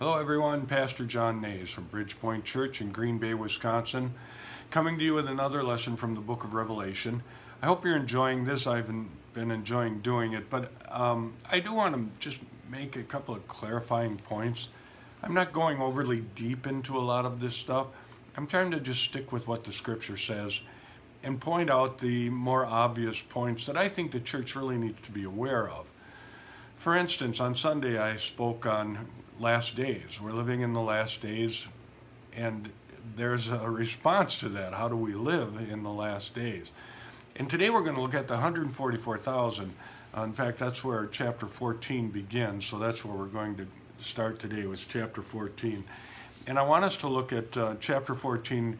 Hello, everyone. Pastor John Nays from Bridgepoint Church in Green Bay, Wisconsin, coming to you with another lesson from the book of Revelation. I hope you're enjoying this. I've been enjoying doing it, but um, I do want to just make a couple of clarifying points. I'm not going overly deep into a lot of this stuff. I'm trying to just stick with what the scripture says and point out the more obvious points that I think the church really needs to be aware of. For instance, on Sunday I spoke on last days. We're living in the last days, and there's a response to that. How do we live in the last days? And today we're going to look at the 144,000. Uh, in fact, that's where chapter 14 begins, so that's where we're going to start today, was chapter 14. And I want us to look at uh, chapter 14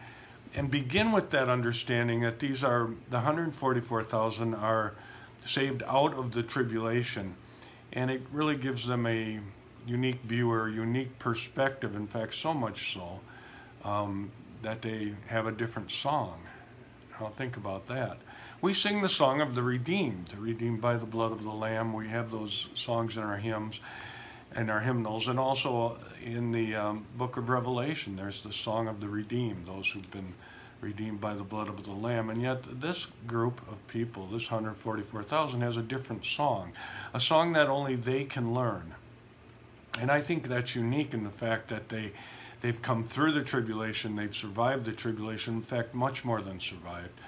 and begin with that understanding that these are, the 144,000 are saved out of the tribulation. And it really gives them a unique viewer, unique perspective. In fact, so much so um, that they have a different song. Now think about that. We sing the song of the redeemed, redeemed by the blood of the Lamb. We have those songs in our hymns and our hymnals, and also in the um, book of Revelation, there's the song of the redeemed, those who've been redeemed by the blood of the Lamb. And yet, this group of people, this 144,000, has a different song, a song that only they can learn. And I think that's unique in the fact that they they've come through the tribulation, they've survived the tribulation, in fact, much more than survived.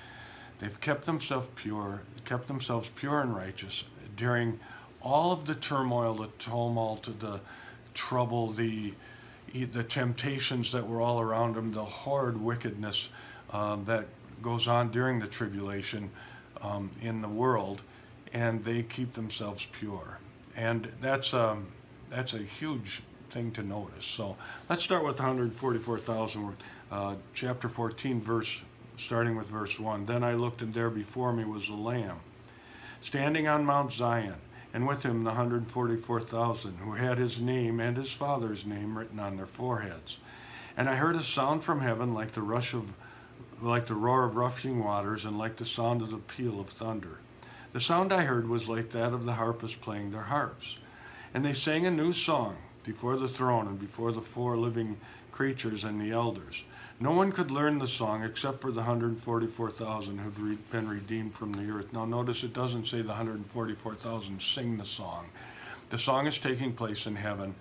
They've kept themselves pure, kept themselves pure and righteous during all of the turmoil, the tumult, the trouble, the the temptations that were all around them, the horrid wickedness um, that goes on during the tribulation um, in the world, and they keep themselves pure. And that's um, that's a huge thing to notice. So let's start with 144,000, uh, chapter 14, verse, starting with verse 1. Then I looked, and there before me was a lamb, standing on Mount Zion, and with him the 144,000, who had his name and his father's name written on their foreheads. And I heard a sound from heaven like the rush of, like the roar of rushing waters, and like the sound of the peal of thunder. The sound I heard was like that of the harpists playing their harps. And they sang a new song before the throne and before the four living creatures and the elders. No one could learn the song except for the 144,000 who'd been redeemed from the earth. Now, notice it doesn't say the 144,000 sing the song. The song is taking place in heaven,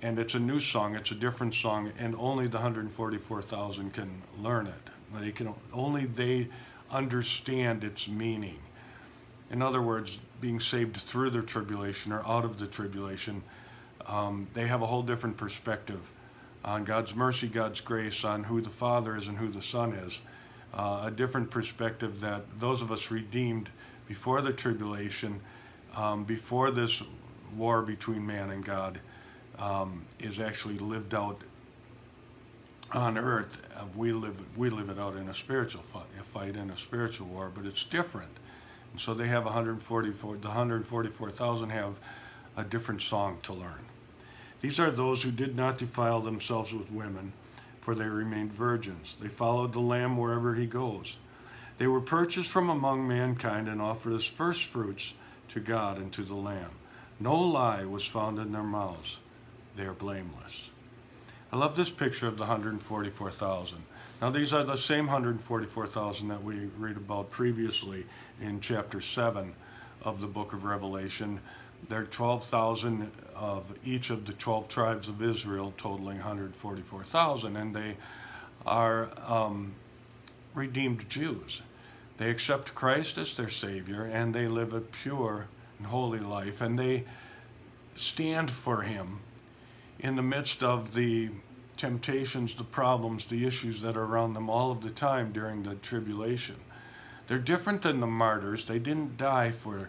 and it's a new song, it's a different song, and only the 144,000 can learn it. They can only they understand its meaning. In other words, being saved through the tribulation or out of the tribulation, um, they have a whole different perspective on God's mercy, God's grace, on who the Father is and who the Son is. Uh, a different perspective that those of us redeemed before the tribulation, um, before this war between man and God, um, is actually lived out on earth. Uh, we live we live it out in a spiritual fight, a fight in a spiritual war, but it's different. So they have 144, the 144,000 have a different song to learn. These are those who did not defile themselves with women, for they remained virgins. They followed the Lamb wherever he goes. They were purchased from among mankind and offered as first fruits to God and to the Lamb. No lie was found in their mouths. They are blameless. I love this picture of the 144,000. Now, these are the same 144,000 that we read about previously in chapter 7 of the book of Revelation. There are 12,000 of each of the 12 tribes of Israel, totaling 144,000, and they are um, redeemed Jews. They accept Christ as their Savior, and they live a pure and holy life, and they stand for Him in the midst of the temptations, the problems, the issues that are around them all of the time during the tribulation. They're different than the martyrs. They didn't die for,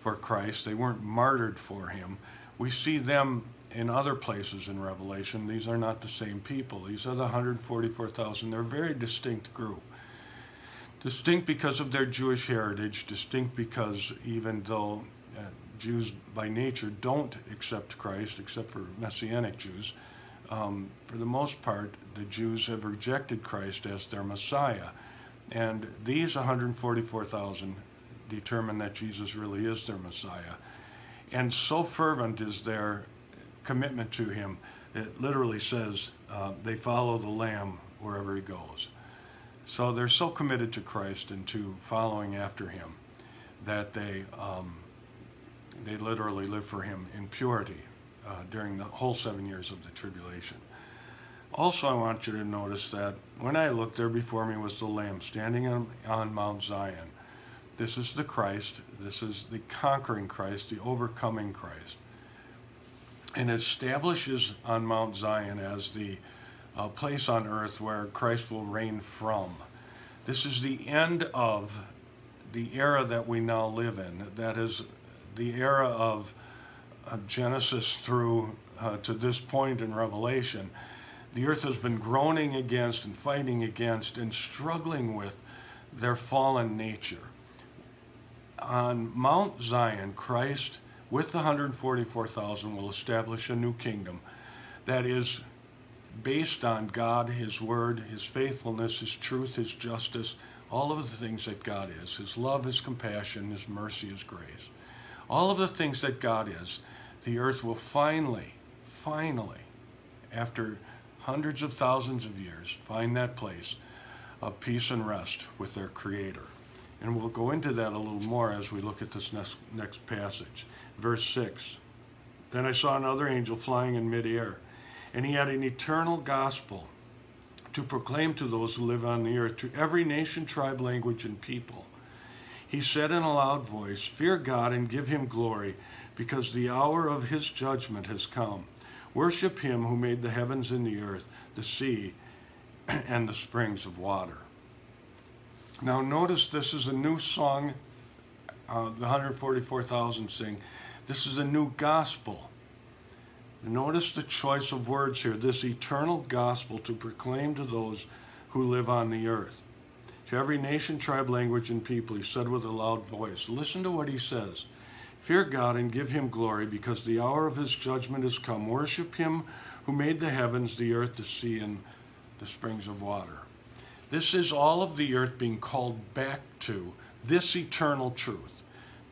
for Christ, they weren't martyred for him. We see them in other places in Revelation. These are not the same people. These are the 144,000. They're a very distinct group. Distinct because of their Jewish heritage, distinct because even though uh, Jews by nature don't accept Christ, except for Messianic Jews, um, for the most part, the Jews have rejected Christ as their Messiah. And these 144,000 determine that Jesus really is their Messiah. And so fervent is their commitment to Him. It literally says uh, they follow the Lamb wherever He goes. So they're so committed to Christ and to following after Him that they um, they literally live for Him in purity uh, during the whole seven years of the tribulation. Also, I want you to notice that when I looked, there before me was the Lamb standing on, on Mount Zion. This is the Christ. This is the conquering Christ, the overcoming Christ. And establishes on Mount Zion as the uh, place on earth where Christ will reign from. This is the end of the era that we now live in. That is the era of Genesis through uh, to this point in Revelation the earth has been groaning against and fighting against and struggling with their fallen nature. On Mount Zion, Christ, with the 144,000, will establish a new kingdom that is based on God, His Word, His faithfulness, His truth, His justice, all of the things that God is His love, His compassion, His mercy, His grace. All of the things that God is, the earth will finally, finally, after hundreds of thousands of years, find that place of peace and rest with their Creator. And we'll go into that a little more as we look at this next, next passage. Verse 6 Then I saw another angel flying in midair, and he had an eternal gospel to proclaim to those who live on the earth, to every nation, tribe, language, and people. He said in a loud voice, Fear God and give him glory, because the hour of his judgment has come. Worship him who made the heavens and the earth, the sea, and the springs of water. Now, notice this is a new song, uh, the 144,000 sing. This is a new gospel. Notice the choice of words here this eternal gospel to proclaim to those who live on the earth. To every nation, tribe, language, and people, he said with a loud voice. Listen to what he says. Fear God and give him glory, because the hour of his judgment is come. Worship him who made the heavens, the earth, the sea, and the springs of water. This is all of the earth being called back to this eternal truth.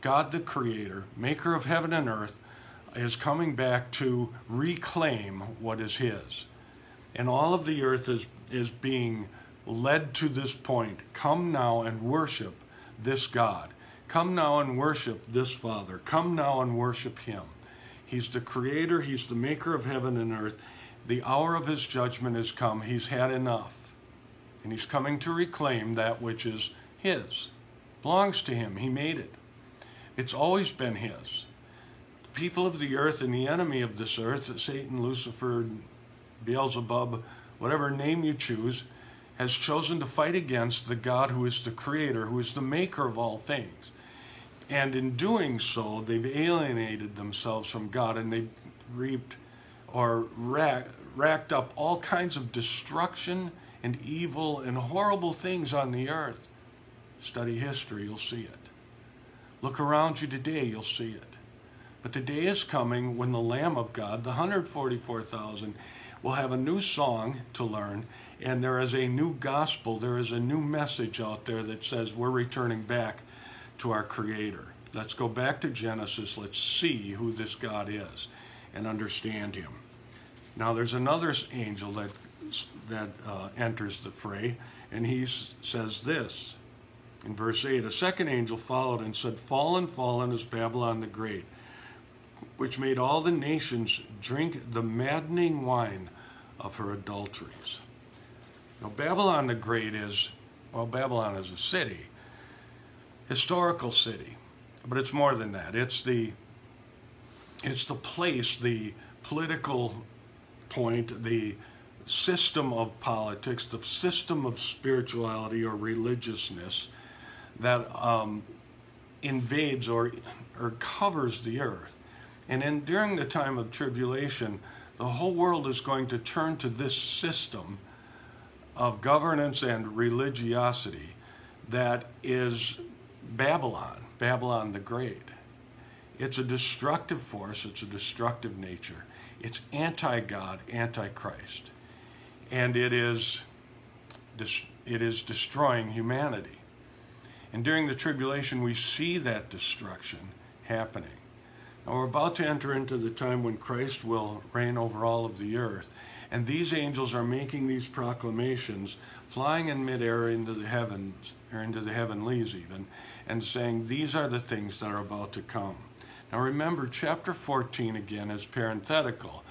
God, the Creator, maker of heaven and earth, is coming back to reclaim what is His. And all of the earth is, is being led to this point. Come now and worship this God. Come now and worship this Father. Come now and worship Him. He's the Creator, He's the maker of heaven and earth. The hour of His judgment has come. He's had enough. And He's coming to reclaim that which is His, belongs to Him. He made it. It's always been His. The people of the earth and the enemy of this earth, Satan, Lucifer, Beelzebub, whatever name you choose, has chosen to fight against the God who is the creator, who is the maker of all things. And in doing so, they've alienated themselves from God and they've reaped or rack, racked up all kinds of destruction and evil and horrible things on the earth. Study history, you'll see it. Look around you today, you'll see it. But the day is coming when the Lamb of God, the 144,000, will have a new song to learn, and there is a new gospel, there is a new message out there that says we're returning back to our Creator. Let's go back to Genesis. Let's see who this God is and understand Him. Now, there's another angel that that uh, enters the fray, and he says this in verse 8 A second angel followed and said, Fallen, fallen is Babylon the Great, which made all the nations drink the maddening wine of her adulteries. Now, Babylon the Great is, well, Babylon is a city, historical city, but it's more than that. It's the it's the place, the political point, the system of politics, the system of spirituality or religiousness that um, invades or or covers the earth. And in during the time of tribulation, the whole world is going to turn to this system of governance and religiosity that is Babylon, Babylon the Great. It's a destructive force, it's a destructive nature. It's anti God, anti Christ. And it is, it is destroying humanity. And during the tribulation, we see that destruction happening. Now we're about to enter into the time when Christ will reign over all of the earth. And these angels are making these proclamations, flying in midair into the heavens, or into the heavenlies even, and saying, These are the things that are about to come. Now remember, chapter 14 again is parenthetical.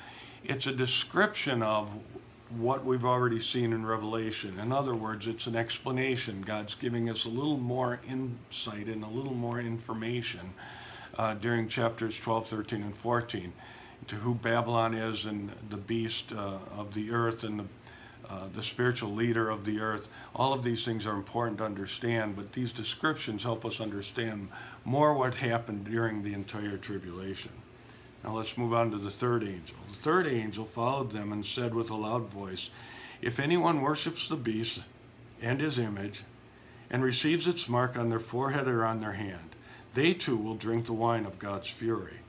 It's a description of what we've already seen in Revelation. In other words, it's an explanation. God's giving us a little more insight and a little more information uh, during chapters 12, 13, and 14 to who Babylon is and the beast uh, of the earth and the, uh, the spiritual leader of the earth. All of these things are important to understand, but these descriptions help us understand more what happened during the entire tribulation. Now let's move on to the third angel. The third angel followed them and said with a loud voice, If anyone worships the beast and his image, and receives its mark on their forehead or on their hand, they too will drink the wine of God's fury,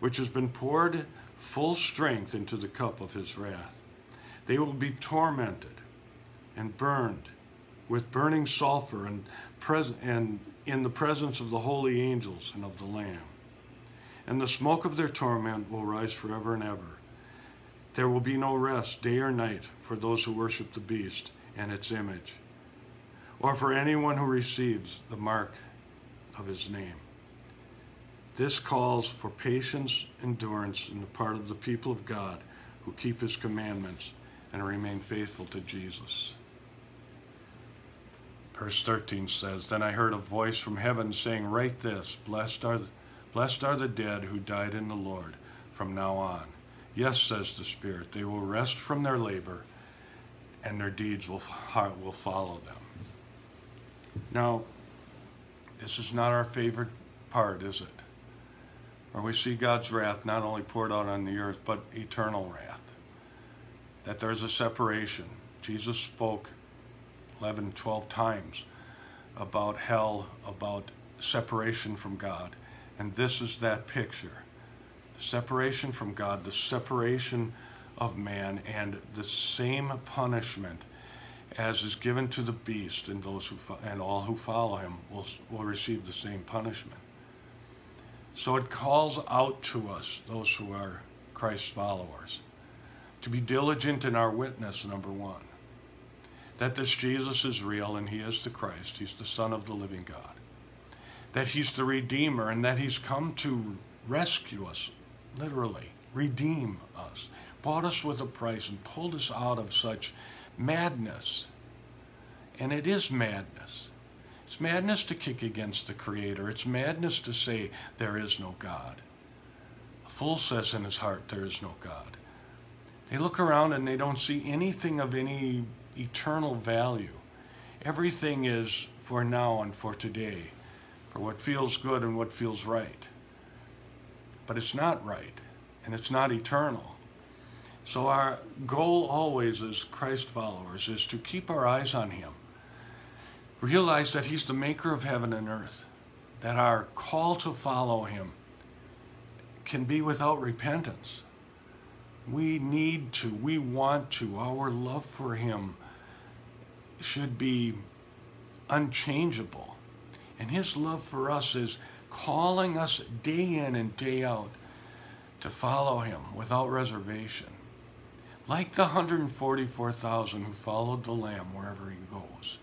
which has been poured full strength into the cup of his wrath. They will be tormented and burned with burning sulfur and, pres- and in the presence of the holy angels and of the Lamb. And the smoke of their torment will rise forever and ever. There will be no rest day or night for those who worship the beast and its image, or for anyone who receives the mark of his name. This calls for patience, endurance in the part of the people of God who keep his commandments and remain faithful to Jesus. Verse 13 says, Then I heard a voice from heaven saying, Write this, blessed are, the, blessed are the dead who died in the Lord from now on. Yes, says the Spirit, they will rest from their labor, and their deeds will, will follow them. Now, this is not our favorite part, is it? where we see God's wrath not only poured out on the earth, but eternal wrath. That there's a separation. Jesus spoke 11, 12 times about hell, about separation from God. And this is that picture the separation from God, the separation of man, and the same punishment as is given to the beast, and those who and all who follow him will, will receive the same punishment. So it calls out to us, those who are Christ's followers, to be diligent in our witness, number one. That this Jesus is real and he is the Christ, he's the Son of the living God. That he's the Redeemer and that he's come to rescue us, literally, redeem us, bought us with a price and pulled us out of such madness. And it is madness. It's madness to kick against the Creator. It's madness to say there is no God. A fool says in his heart there is no God. They look around and they don't see anything of any eternal value. Everything is for now and for today, for what feels good and what feels right. But it's not right, and it's not eternal. So, our goal always as Christ followers is to keep our eyes on Him Realize that He's the maker of heaven and earth, that our call to follow Him can be without repentance. We need to, we want to. Our love for Him should be unchangeable. And His love for us is calling us day in and day out to follow Him without reservation. Like the 144,000 who followed the Lamb wherever He goes.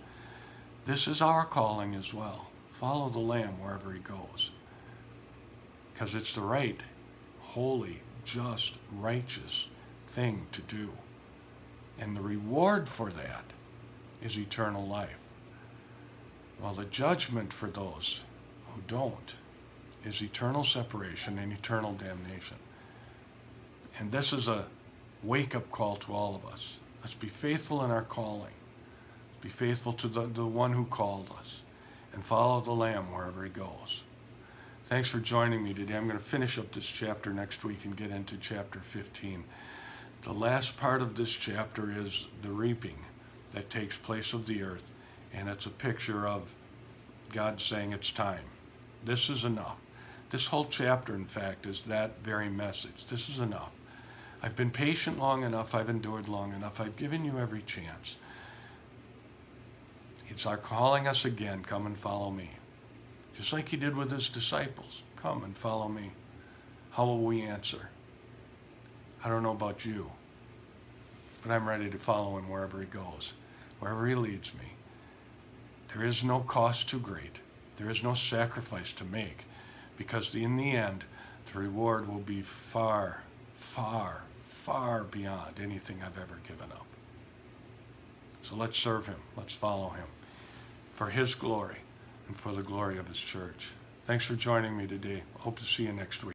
This is our calling as well. Follow the Lamb wherever he goes. Because it's the right, holy, just, righteous thing to do. And the reward for that is eternal life. While the judgment for those who don't is eternal separation and eternal damnation. And this is a wake up call to all of us. Let's be faithful in our calling. Be faithful to the, the one who called us and follow the Lamb wherever he goes. Thanks for joining me today. I'm going to finish up this chapter next week and get into chapter 15. The last part of this chapter is the reaping that takes place of the earth, and it's a picture of God saying it's time. This is enough. This whole chapter, in fact, is that very message. This is enough. I've been patient long enough. I've endured long enough. I've given you every chance. It's our calling us again, come and follow me. Just like he did with his disciples, come and follow me. How will we answer? I don't know about you, but I'm ready to follow him wherever he goes, wherever he leads me. There is no cost too great. There is no sacrifice to make because in the end, the reward will be far, far, far beyond anything I've ever given up. So let's serve him. Let's follow him for his glory and for the glory of his church. Thanks for joining me today. Hope to see you next week.